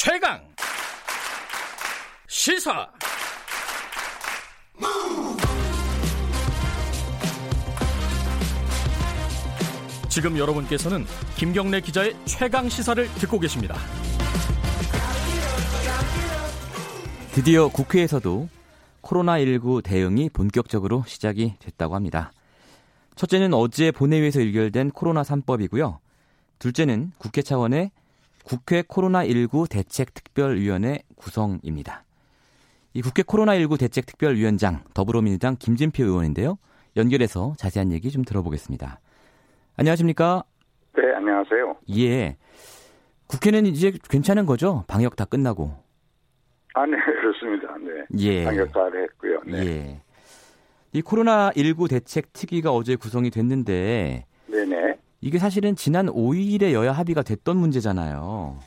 최강 시사 지금 여러분께서는 김경래 기자의 최강 시사를 듣고 계십니다. 드디어 국회에서도 코로나19 대응이 본격적으로 시작이 됐다고 합니다. 첫째는 어제 본회의에서 의결된 코로나 3법이고요. 둘째는 국회 차원의 국회 코로나19 대책특별위원회 구성입니다. 이 국회 코로나19 대책특별위원장 더불어민주당 김진표 의원인데요. 연결해서 자세한 얘기 좀 들어보겠습니다. 안녕하십니까? 네, 안녕하세요. 예. 국회는 이제 괜찮은 거죠? 방역 다 끝나고. 아, 네, 그렇습니다. 네. 예. 방역 다 했고요. 네. 예. 이 코로나19 대책 특위가 어제 구성이 됐는데 네네. 이게 사실은 지난 5일에 여야 합의가 됐던 문제잖아요.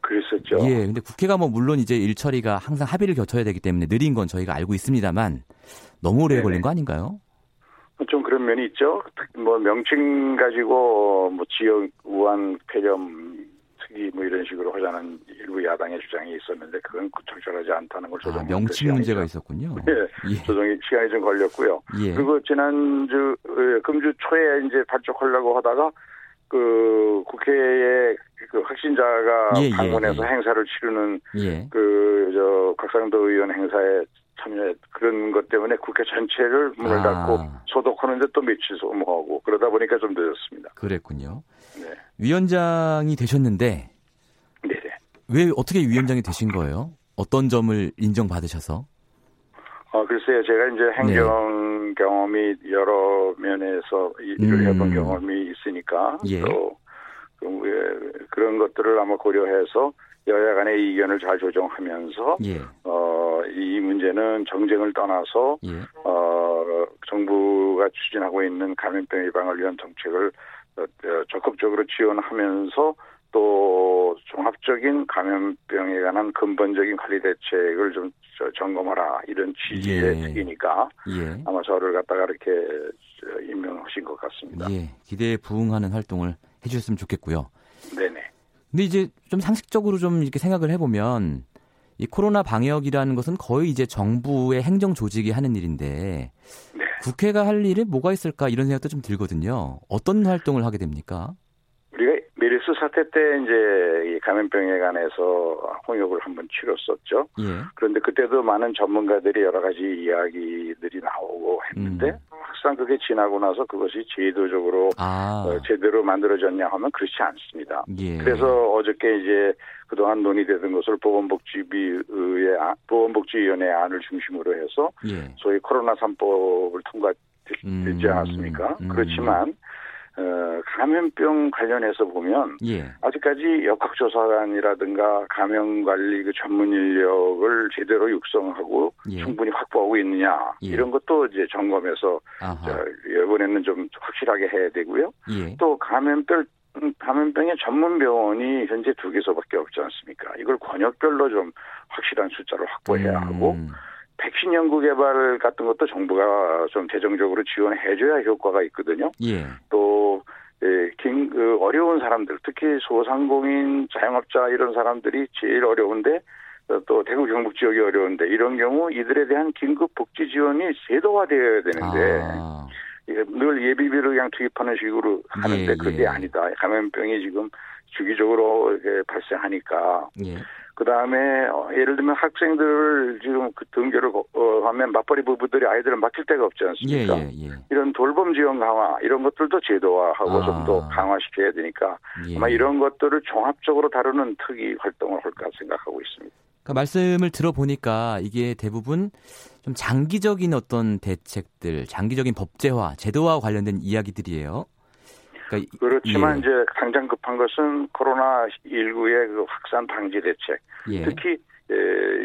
그랬었죠. 예. 근데 국회가 뭐 물론 이제 일 처리가 항상 합의를 거쳐야 되기 때문에 느린 건 저희가 알고 있습니다만 너무 오래 네네. 걸린 거 아닌가요? 좀 그런 면이 있죠. 특- 뭐 명칭 가지고 뭐 지역 우한 폐렴 특위 뭐 이런 식으로 하자는 일부 야당의 주장이 있었는데 그건 적절하지 않다는 걸 아, 조정. 명칭 문제가 있었군요. 예. 예. 조정이 시간이 좀 걸렸고요. 예. 그리고 지난주 어, 금주 초에 이제 발족하려고 하다가 그 국회에 그 확진자가 예, 예, 방문해서 예. 행사를 치르는 예. 그저 각상도 의원 행사에 참여 그런 것 때문에 국회 전체를 문을 아. 닫고 소독하는데 또 며칠 소모하고 그러다 보니까 좀 늦었습니다. 그랬군요. 네, 위원장이 되셨는데 네. 왜 어떻게 위원장이 되신 거예요? 어떤 점을 인정받으셔서? 어 글쎄요, 제가 이제 행정 경험이 여러 면에서 이- 일을 네. 음. 해본 경험이 있으니까 예. 또 그, 예, 그런 것들을 아마 고려해서 여야 간의 의견을 잘 조정하면서 예. 어, 이 문제는 정쟁을 떠나서 예. 어, 정부가 추진하고 있는 감염병 예방을 위한 정책을 적극적으로 지원하면서 또 종합적인 감염병에 관한 근본적인 관리 대책을 좀 저, 점검하라 이런 취지의 예. 특이니까 예. 아마 저를 갖다가 이렇게 저, 임명하신 것 같습니다. 예. 기대에 부응하는 활동을 해주셨으면 좋겠고요. 네네. 근데 이제 좀 상식적으로 좀 이렇게 생각을 해보면 이 코로나 방역이라는 것은 거의 이제 정부의 행정 조직이 하는 일인데 네. 국회가 할 일이 뭐가 있을까 이런 생각도 좀 들거든요. 어떤 활동을 하게 됩니까? 우리가 메르스 사태 때 이제 이 감염병에 관해서 홍역을 한번 치렀었죠. 예. 그런데 그때도 많은 전문가들이 여러 가지 이야기들이 나오고 했는데 음. 막상 그게 지나고 나서 그것이 제도적으로 아. 어, 제대로 만들어졌냐 하면 그렇지 않습니다. 예. 그래서 어저께 이제 그동안 논의되던 것을 보건복지비의 아- 보건복지위원회 안을 중심으로 해서 예. 소위 코로나 3법을 통과되지 음. 않았습니까? 음. 그렇지만 어, 감염병 관련해서 보면 예. 아직까지 역학조사관이라든가 감염관리 그 전문 인력을 제대로 육성하고 예. 충분히 확보하고 있느냐 예. 이런 것도 이제 점검해서. 저, 이번에는 좀 확실하게 해야 되고요. 예. 또 감염병 음, 감염병의 전문 병원이 현재 두 개소밖에 없지 않습니까? 이걸 권역별로 좀 확실한 숫자를 확보해야 하고 음. 백신 연구 개발 같은 것도 정부가 좀 재정적으로 지원해줘야 효과가 있거든요. 예. 또 예, 긴, 그 어려운 사람들, 특히 소상공인, 자영업자 이런 사람들이 제일 어려운데 어, 또 대구 경북 지역이 어려운데 이런 경우 이들에 대한 긴급 복지 지원이 제도화되어야 되는데 아. 이게 늘 예비비를 그냥 투입하는 식으로 하는데 예, 그게 예. 아니다. 감염병이 지금 주기적으로 이렇게 발생하니까 예. 그 다음에 예를 들면 학생들 지금 그 등교를 거- 어, 하면 맞벌이 부부들이 아이들을 맡길 데가 없지 예, 않습니까? 예, 예. 이런 돌봄 지원 강화 이런 것들도 제도화하고 아. 좀더 강화시켜야 되니까 예. 아마 이런 것들을 종합적으로 다루는 특위 활동을 할까 생각하고 있습니다. 그 말씀을 들어보니까 이게 대부분 좀 장기적인 어떤 대책들, 장기적인 법제화, 제도와 관련된 이야기들이에요. 그러니까 이- 그렇지만 예. 이제 당장 급한 것은 코로나 19의 그 확산 방지 대책, 예. 특히 에,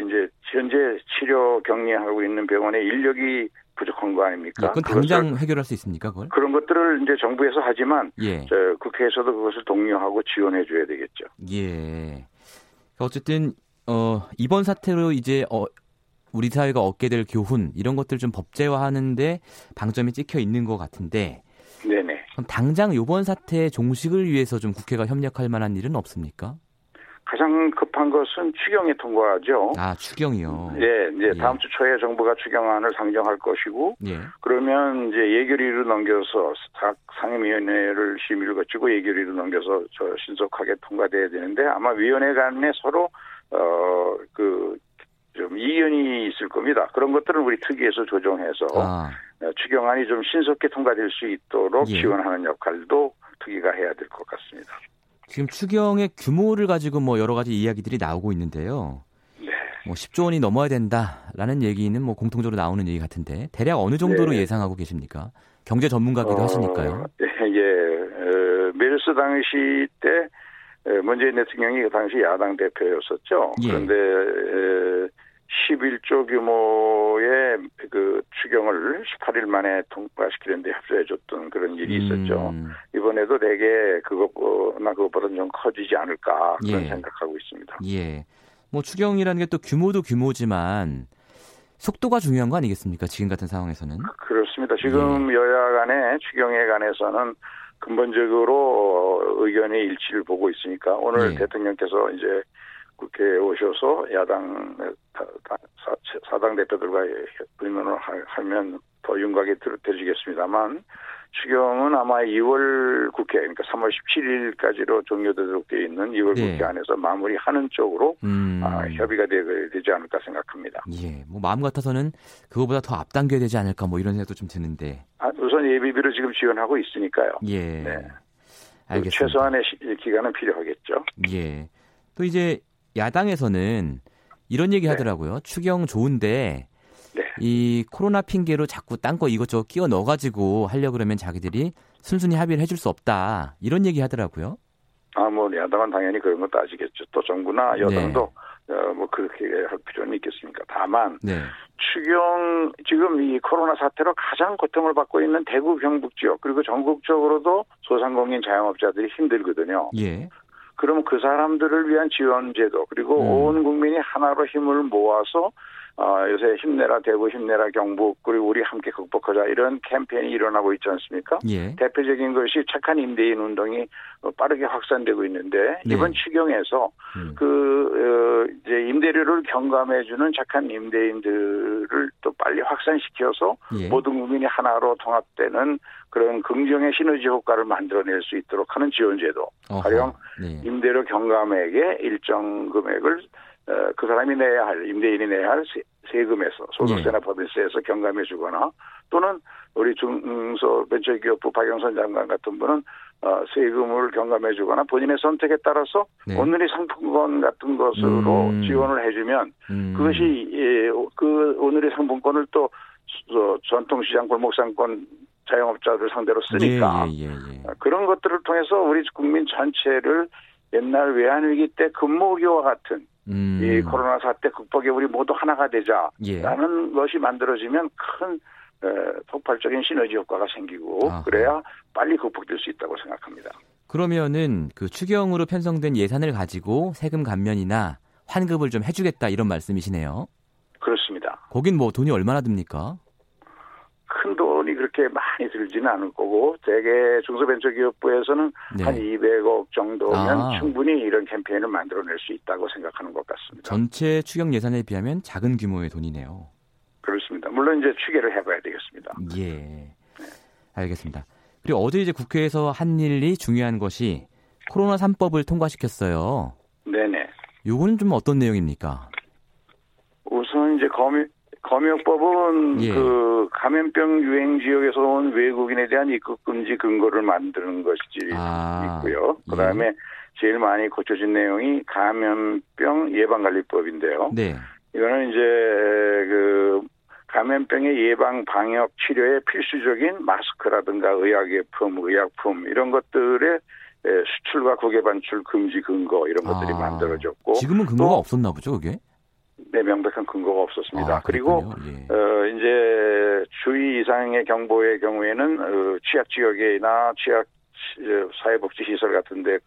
이제 현재 치료 격리하고 있는 병원에 인력이 부족한 거 아닙니까? 예, 그건 당장 해결할 수 있습니까, 그걸? 그런 것들을 이제 정부에서 하지만 예. 저 국회에서도 그것을 독려하고 지원해 줘야 되겠죠. 예. 어쨌든 어 이번 사태로 이제 어 우리 사회가 얻게 될 교훈 이런 것들 좀 법제화하는데 방점이 찍혀 있는 것 같은데 네네. 그럼 당장 이번 사태 종식을 위해서 좀 국회가 협력할 만한 일은 없습니까? 가장 급한 것은 추경에 통과하죠. 아, 추경이요. 예, 이제 예. 다음 주 초에 정부가 추경안을 상정할 것이고, 예. 그러면 이제 예결위로 넘겨서 사- 상임위원회를 심의를 거치고 예결위로 넘겨서 저 신속하게 통과돼야 되는데 아마 위원회 간에 서로 어그 좀 이견이 있을 겁니다. 그런 것들은 우리 특위에서 조정해서 아, 어, 추경안이 좀 신속히 통과될 수 있도록 예. 지원하는 역할도 특위가 해야 될 것 같습니다. 지금 추경의 규모를 가지고 뭐 여러 가지 이야기들이 나오고 있는데요. 네. 뭐 10조 원이 넘어야 된다라는 얘기는 뭐 공통적으로 나오는 얘기 같은데 대략 어느 정도로 네. 예상하고 계십니까? 경제 전문가기도 하시니까요. 어, 예, 예. 어, 메르스 당시 때 에, 문재인 대통령이 그 당시 야당 대표였었죠. 예. 그런데 에, 11조 규모의 그 추경을 18일 만에 통과시키는데 협조해줬던 그런 일이 있었죠. 음, 이번에도 대개 그것보다 그것보다는 좀 커지지 않을까 그런 예. 생각하고 있습니다. 예. 뭐 추경이라는 게 또 규모도 규모지만 속도가 중요한 거 아니겠습니까? 지금 같은 상황에서는. 그렇습니다. 지금 여야 간의 추경에 관해서는 근본적으로 의견의 일치를 보고 있으니까 오늘 예. 대통령께서 이제 국회에 오셔서 야당 사- 사당 대표들과 의논을 하- 하면 더 윤곽이 들- 들어지겠습니다만 추경은 아마 2월 국회 그러니까 3월 17일까지로 종료되도록 되어 있는 2월 네. 국회 안에서 마무리하는 쪽으로 음. 아, 협의가 되, 되지 않을까 생각합니다. 예. 뭐 마음 같아서는 그거보다 더 앞당겨야 되지 않을까 뭐 이런 생각도 좀 드는데. 예비비를 지금 지원하고 있으니까요. 예. 네. 알겠습니다. 최소한의 시- 기간은 필요하겠죠. 예. 또 이제 야당에서는 이런 얘기 네. 하더라고요. 추경 좋은데 네. 이 코로나 핑계로 자꾸 딴 거 이것저것 끼워 넣어가지고 하려 그러면 자기들이 순순히 합의를 해줄 수 없다 이런 얘기 하더라고요. 아, 뭐, 야당은 당연히 그런 거 따지겠죠. 또 정부나 여당도, 어, 뭐, 그렇게 할 필요는 있겠습니까. 다만, 네. 추경, 지금 이 코로나 사태로 가장 고통을 받고 있는 대구 경북 지역, 그리고 전국적으로도 소상공인 자영업자들이 힘들거든요. 예. 그러면 그 사람들을 위한 지원 제도, 그리고 음. 온 국민이 하나로 힘을 모아서 어, 요새 힘내라 대구 힘내라 경북 그리고 우리 함께 극복하자 이런 캠페인이 일어나고 있지 않습니까? 예. 대표적인 것이 착한 임대인 운동이 어, 빠르게 확산되고 있는데 네. 이번 추경에서 음. 그 어, 이제 임대료를 경감해 주는 착한 임대인들을 또 빨리 확산시켜서 예. 모든 국민이 하나로 통합되는 그런 긍정의 시너지 효과를 만들어낼 수 있도록 하는 지원제도. 어허. 가령 네. 임대료 경감액의 일정 금액을 어, 그 사람이 내야 할 임대인이 내야 할 세, 세금에서 소득세나 예. 법인세에서 경감해 주거나 또는 우리 중소벤처기업부 박영선 장관 같은 분은 어, 세금을 경감해 주거나 본인의 선택에 따라서 네. 오늘의 상품권 같은 것으로 음. 지원을 해주면 음. 그것이 예, 그 오늘의 상품권을 또 저, 전통시장 골목상권 자영업자들 상대로 쓰니까 예, 예, 예, 예. 아, 그런 것들을 통해서 우리 국민 전체를 옛날 외환위기 때 금모기와 같은 음. 이 코로나 사태 극복에 우리 모두 하나가 되자라는 예. 것이 만들어지면 큰 에, 폭발적인 시너지 효과가 생기고 아하. 그래야 빨리 극복될 수 있다고 생각합니다. 그러면은 그 추경으로 편성된 예산을 가지고 세금 감면이나 환급을 좀 해주겠다 이런 말씀이시네요. 그렇습니다. 거긴 뭐 돈이 얼마나 듭니까? 큰 돈 이 그렇게 많이 들지는 않을 거고 대개 중소벤처기업부에서는 네. 한 200억 정도면 아. 충분히 이런 캠페인을 만들어낼 수 있다고 생각하는 것 같습니다. 전체 추경 예산에 비하면 작은 규모의 돈이네요. 그렇습니다. 물론 이제 추계를 해봐야 되겠습니다. 예. 알겠습니다. 그리고 어제 이제 국회에서 한 일이 중요한 것이 코로나 3법을 통과시켰어요. 네네. 요거는 좀 어떤 내용입니까? 우선 이제 검역, 검역법은 예. 그 감염병 유행 지역에서 온 외국인에 대한 입국 금지 근거를 만드는 것이 아, 있고요. 예. 그다음에 제일 많이 고쳐진 내용이 감염병 예방관리법인데요. 네. 이거는 이제 그 감염병의 예방 방역 치료에 필수적인 마스크라든가 의약예품, 의약품 이런 것들의 에, 수출과 국외 반출 금지 근거 이런 것들이 아, 만들어졌고 지금은 근거가 또- 없었나 보죠, 그게? 네, 명백한 근거가 없었습니다. 아, 그리고. 예. 어, 이제 주의 이상의 경보의 경우에는 어, 취약 지역이나 취약 시- 어, 사회복지 시설 같은데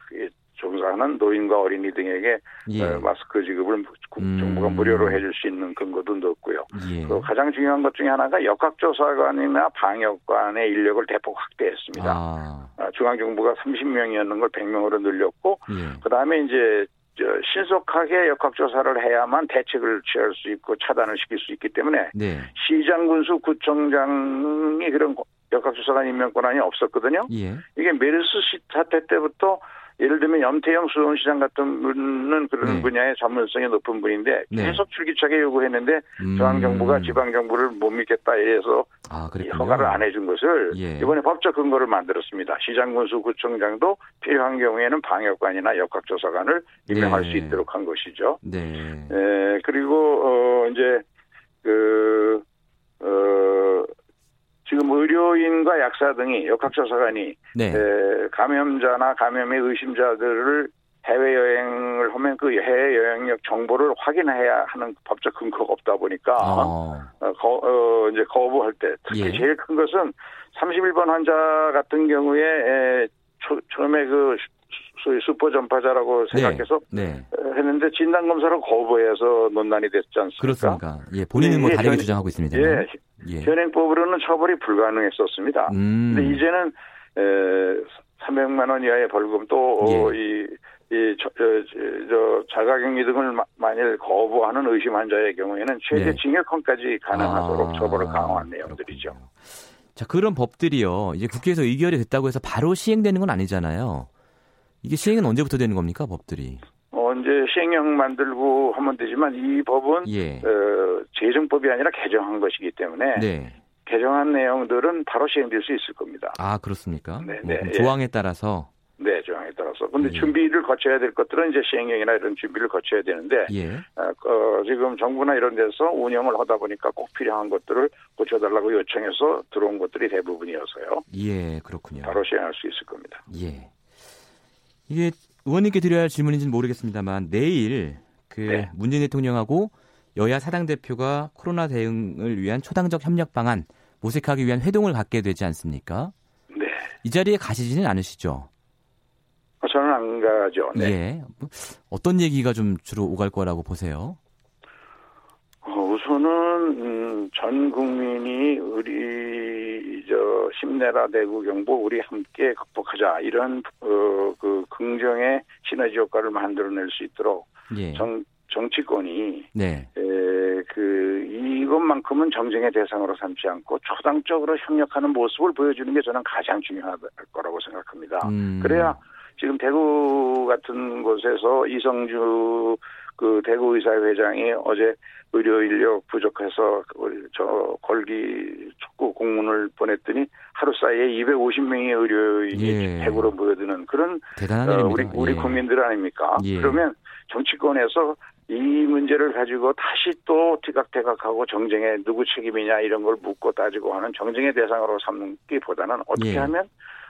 종사하는 노인과 어린이 등에게 예. 어, 마스크 지급을 국- 음. 정부가 무료로 해줄 수 있는 근거도 넣었고요. 예. 그 가장 중요한 것 중에 하나가 역학조사관이나 방역관의 인력을 대폭 확대했습니다. 아, 아, 중앙정부가 30명이었는 걸 100명으로 늘렸고 예. 그 다음에 이제 신속하게 역학조사를 해야만 대책을 취할 수 있고 차단을 시킬 수 있기 때문에 네. 시장 군수 구청장이 그런 역학조사관 임명 권한이 없었거든요. 예. 이게 메르스 사태 때부터 예를 들면 염태영 수원시장 같은 분은 그런 네. 분야의 전문성이 높은 분인데 네. 계속 줄기차게 요구했는데 음. 중앙정부가 지방정부를 못 믿겠다 이래서 아. 허가를 안 해준 것을 예. 이번에 법적 근거를 만들었습니다. 시장군수 구청장도 필요한 경우에는 방역관이나 역학조사관을 임명할 네. 수 있도록 한 것이죠. 네. 에, 그리고 어 이제 그 어, 지금 의료인과 약사 등이 역학조사관이 네. 에, 감염자나 감염의 의심자들을 해외 여행을 하면 그 해외 여행력 정보를 확인해야 하는 법적 근거가 없다 보니까 어. 어, 거, 어, 이제 거부할 때 특히 예. 제일 큰 것은 31번 환자 같은 경우에 에, 초, 처음에 그 수- 소위 슈퍼 전파자라고 생각해서 네. 어, 했는데 진단 검사를 거부해서 논란이 됐지 않습니까? 그렇습니까? 예, 본인은 뭐 예, 다르게 현- 주장하고 있습니다. 예, 예. 현행법으로는 처벌이 불가능했었습니다. 음. 근데 이제는 에, 300만 원 이하의 벌금 또 어, 예. 이, 이 저, 자가격리 등을 마- 만일 거부하는 의심 환자의 경우에는 최대 네. 징역형까지 가능하도록 아, 처벌을 강화한 내용들이죠. 그렇군요. 자, 그런 법들이요. 이제 국회에서 의결이 됐다고 해서 바로 시행되는 건 아니잖아요. 이게 시행은 언제부터 되는 겁니까, 법들이? 어, 이제 시행령 만들고 하면 되지만 이 법은 예. 어, 재정법이 아니라 개정한 것이기 때문에 네. 개정한 내용들은 바로 시행될 수 있을 겁니다. 아, 그렇습니까? 네, 뭐 네, 예. 조항에 따라서 네, 조항에 따라서. 근데 예. 준비를 거쳐야 될 것들은 이제 시행령이나 이런 준비를 거쳐야 되는데 예. 어, 어, 지금 정부나 이런 데서 운영을 하다 보니까 꼭 필요한 것들을 고쳐달라고 요청해서 들어온 것들이 대부분이어서요. 예, 그렇군요. 바로 시행할 수 있을 겁니다. 예. 이게 의원님께 드려야 할 질문인지는 모르겠습니다만 내일 그 네. 문재인 대통령하고 여야 사당 대표가 코로나 대응을 위한 초당적 협력 방안 모색하기 위한 회동을 갖게 되지 않습니까? 네. 이 자리에 가시지는 않으시죠? 어, 저는 안 가죠. 네. 예. 뭐, 어떤 얘기가 좀 주로 오갈 거라고 보세요? 어, 우선은 음, 전 국민이 우리 저 심내라 대구 경북 우리 함께 극복하자 이런 어, 그 긍정의 시너지 효과를 만들어낼 수 있도록 예. 정 정치권이 네. 에, 그 이것만큼은 정쟁의 대상으로 삼지 않고 초당적으로 협력하는 모습을 보여주는 게 저는 가장 중요할 거라고 생각합니다. 음. 그래야 지금 대구 같은 곳에서 이성주 그 대구의사회 회장이 어제 의료 인력 부족해서 저 걸기 촉구 공문을 보냈더니 하루 사이에 250명의 의료인이 예. 대구로 모여드는 그런 대단한 어. 우리 우리 예. 국민들 아닙니까? 예. 그러면 정치권에서 이 문제를 가지고 다시 또 티각태각하고 정쟁에 누구 책임이냐 이런 걸 묻고 따지고 하는 정쟁의 대상으로 삼기보다는 어떻게 예. 하면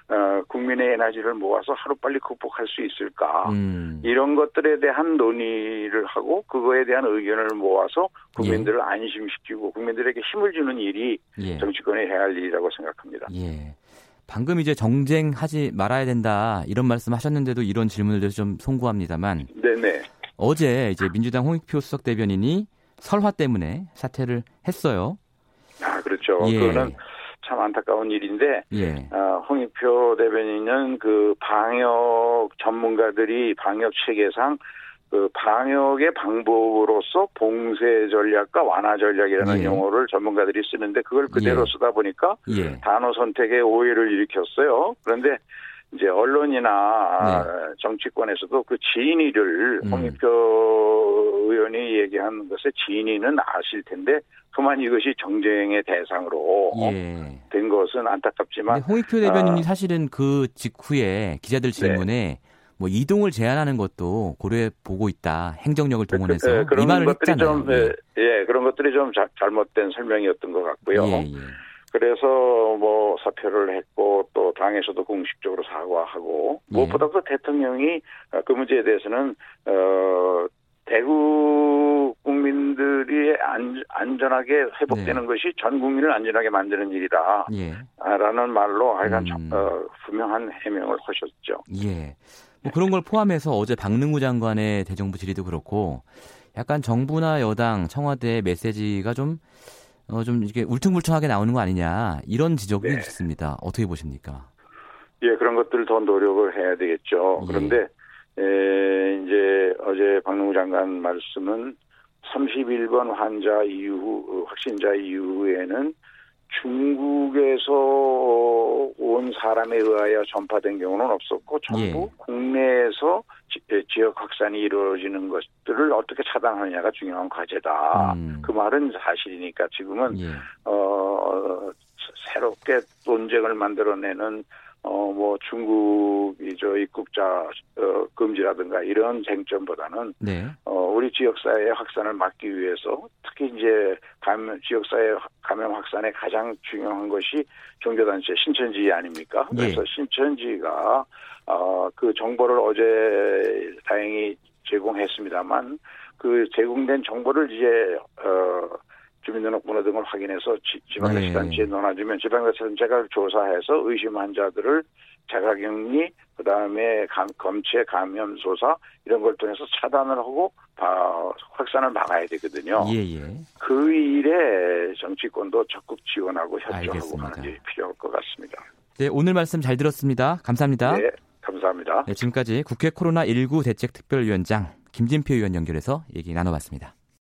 어, 국민의 에너지를 모아서 하루빨리 극복할 수 있을까? 음. 이런 것들에 대한 논의를 하고 그거에 대한 의견을 모아서 국민들을 안심시키고 국민들에게 힘을 주는 일이 예. 정치권이 해야 할 일이라고 생각합니다. 예. 방금 이제 정쟁하지 말아야 된다 이런 말씀 하셨는데도 이런 질문을 드려서 좀 송구합니다만 네네. 어제 이제 민주당 홍익표 수석 대변인이 설화 때문에 사퇴를 했어요. 아 그렇죠. 예. 그거는 참 안타까운 일인데 예. 아, 홍익표 대변인은 그 방역 전문가들이 방역 체계상 그 방역의 방법으로서 봉쇄 전략과 완화 전략이라는 예. 용어를 전문가들이 쓰는데 그걸 그대로 예. 쓰다 보니까 예. 단어 선택에 오해를 일으켰어요. 그런데 이제 언론이나 네. 정치권에서도 그 진위를 음. 홍익표 의원이 얘기한 것의 진위는 아실 텐데 그만 이것이 정쟁의 대상으로 예. 된 것은 안타깝지만 홍익표 대변인이 아. 사실은 그 직후에 기자들 질문에 뭐 이동을 제한하는 것도 고려해 보고 있다. 행정력을 동원해서 그, 예, 그런 이 말을 것들이 했잖아요. 좀 예, 예, 그런 것들이 좀 자- 잘못된 설명이었던 것 같고요. 예, 예. 그래서 뭐 사퇴를 했고 또 당에서도 공식적으로 사과하고 예. 무엇보다도 대통령이 어, 그 문제에 대해서는 어 대구 국민들이 안, 안전하게 회복되는 네. 것이 전 국민을 안전하게 만드는 일이다. 예. 라는 말로 하여간 음. 어, 분명한 해명을 하셨죠. 예. 뭐 그런 걸 포함해서 어제 박능우 장관의 대정부 질의도 그렇고 약간 정부나 여당, 청와대의 메시지가 좀, 어, 좀 이렇게 울퉁불퉁하게 나오는 거 아니냐 이런 지적이 네. 있습니다. 어떻게 보십니까? 예, 그런 것들을 더 노력을 해야 되겠죠. 예. 그런데 에, 이제 어제 어제 박능우 장관 말씀은 31번 환자 이후 확진자 이후에는 중국에서 온 사람에 의하여 전파된 경우는 없었고 전부 예. 국내에서 지, 역 확산이 이루어지는 것들을 어떻게 차단하느냐가 중요한 과제다. 음. 그 말은 사실이니까 지금은 예. 어 새롭게 논쟁을 만들어내는 어 뭐 중국이 저 입국자 어, 금지라든가 이런 쟁점보다는 네. 어, 우리 지역사회의 확산을 막기 위해서 특히 이제 감염, 지역사회 감염 확산에 가장 중요한 것이 종교단체 신천지 아닙니까? 예. 그래서 신천지가 어, 그 정보를 어제 다행히 제공했습니다만 그 제공된 정보를 이제 어, 주민등록번호 등을 확인해서 지, 지방자치단체에 네. 넣어주면 지방자치단체가 조사해서 의심 환자들을 자가격리 그다음에 감, 검체 감염 조사 이런 걸 통해서 차단을 하고 바, 확산을 막아야 되거든요. 예, 예. 그 일에 정치권도 적극 지원하고 협조하고 알겠습니다. 하는 게 필요할 것 같습니다. 네, 오늘 말씀 잘 들었습니다. 감사합니다. 네, 감사합니다. 네, 지금까지 국회 코로나19 대책특별위원장 김진표 의원 연결해서 얘기 나눠봤습니다.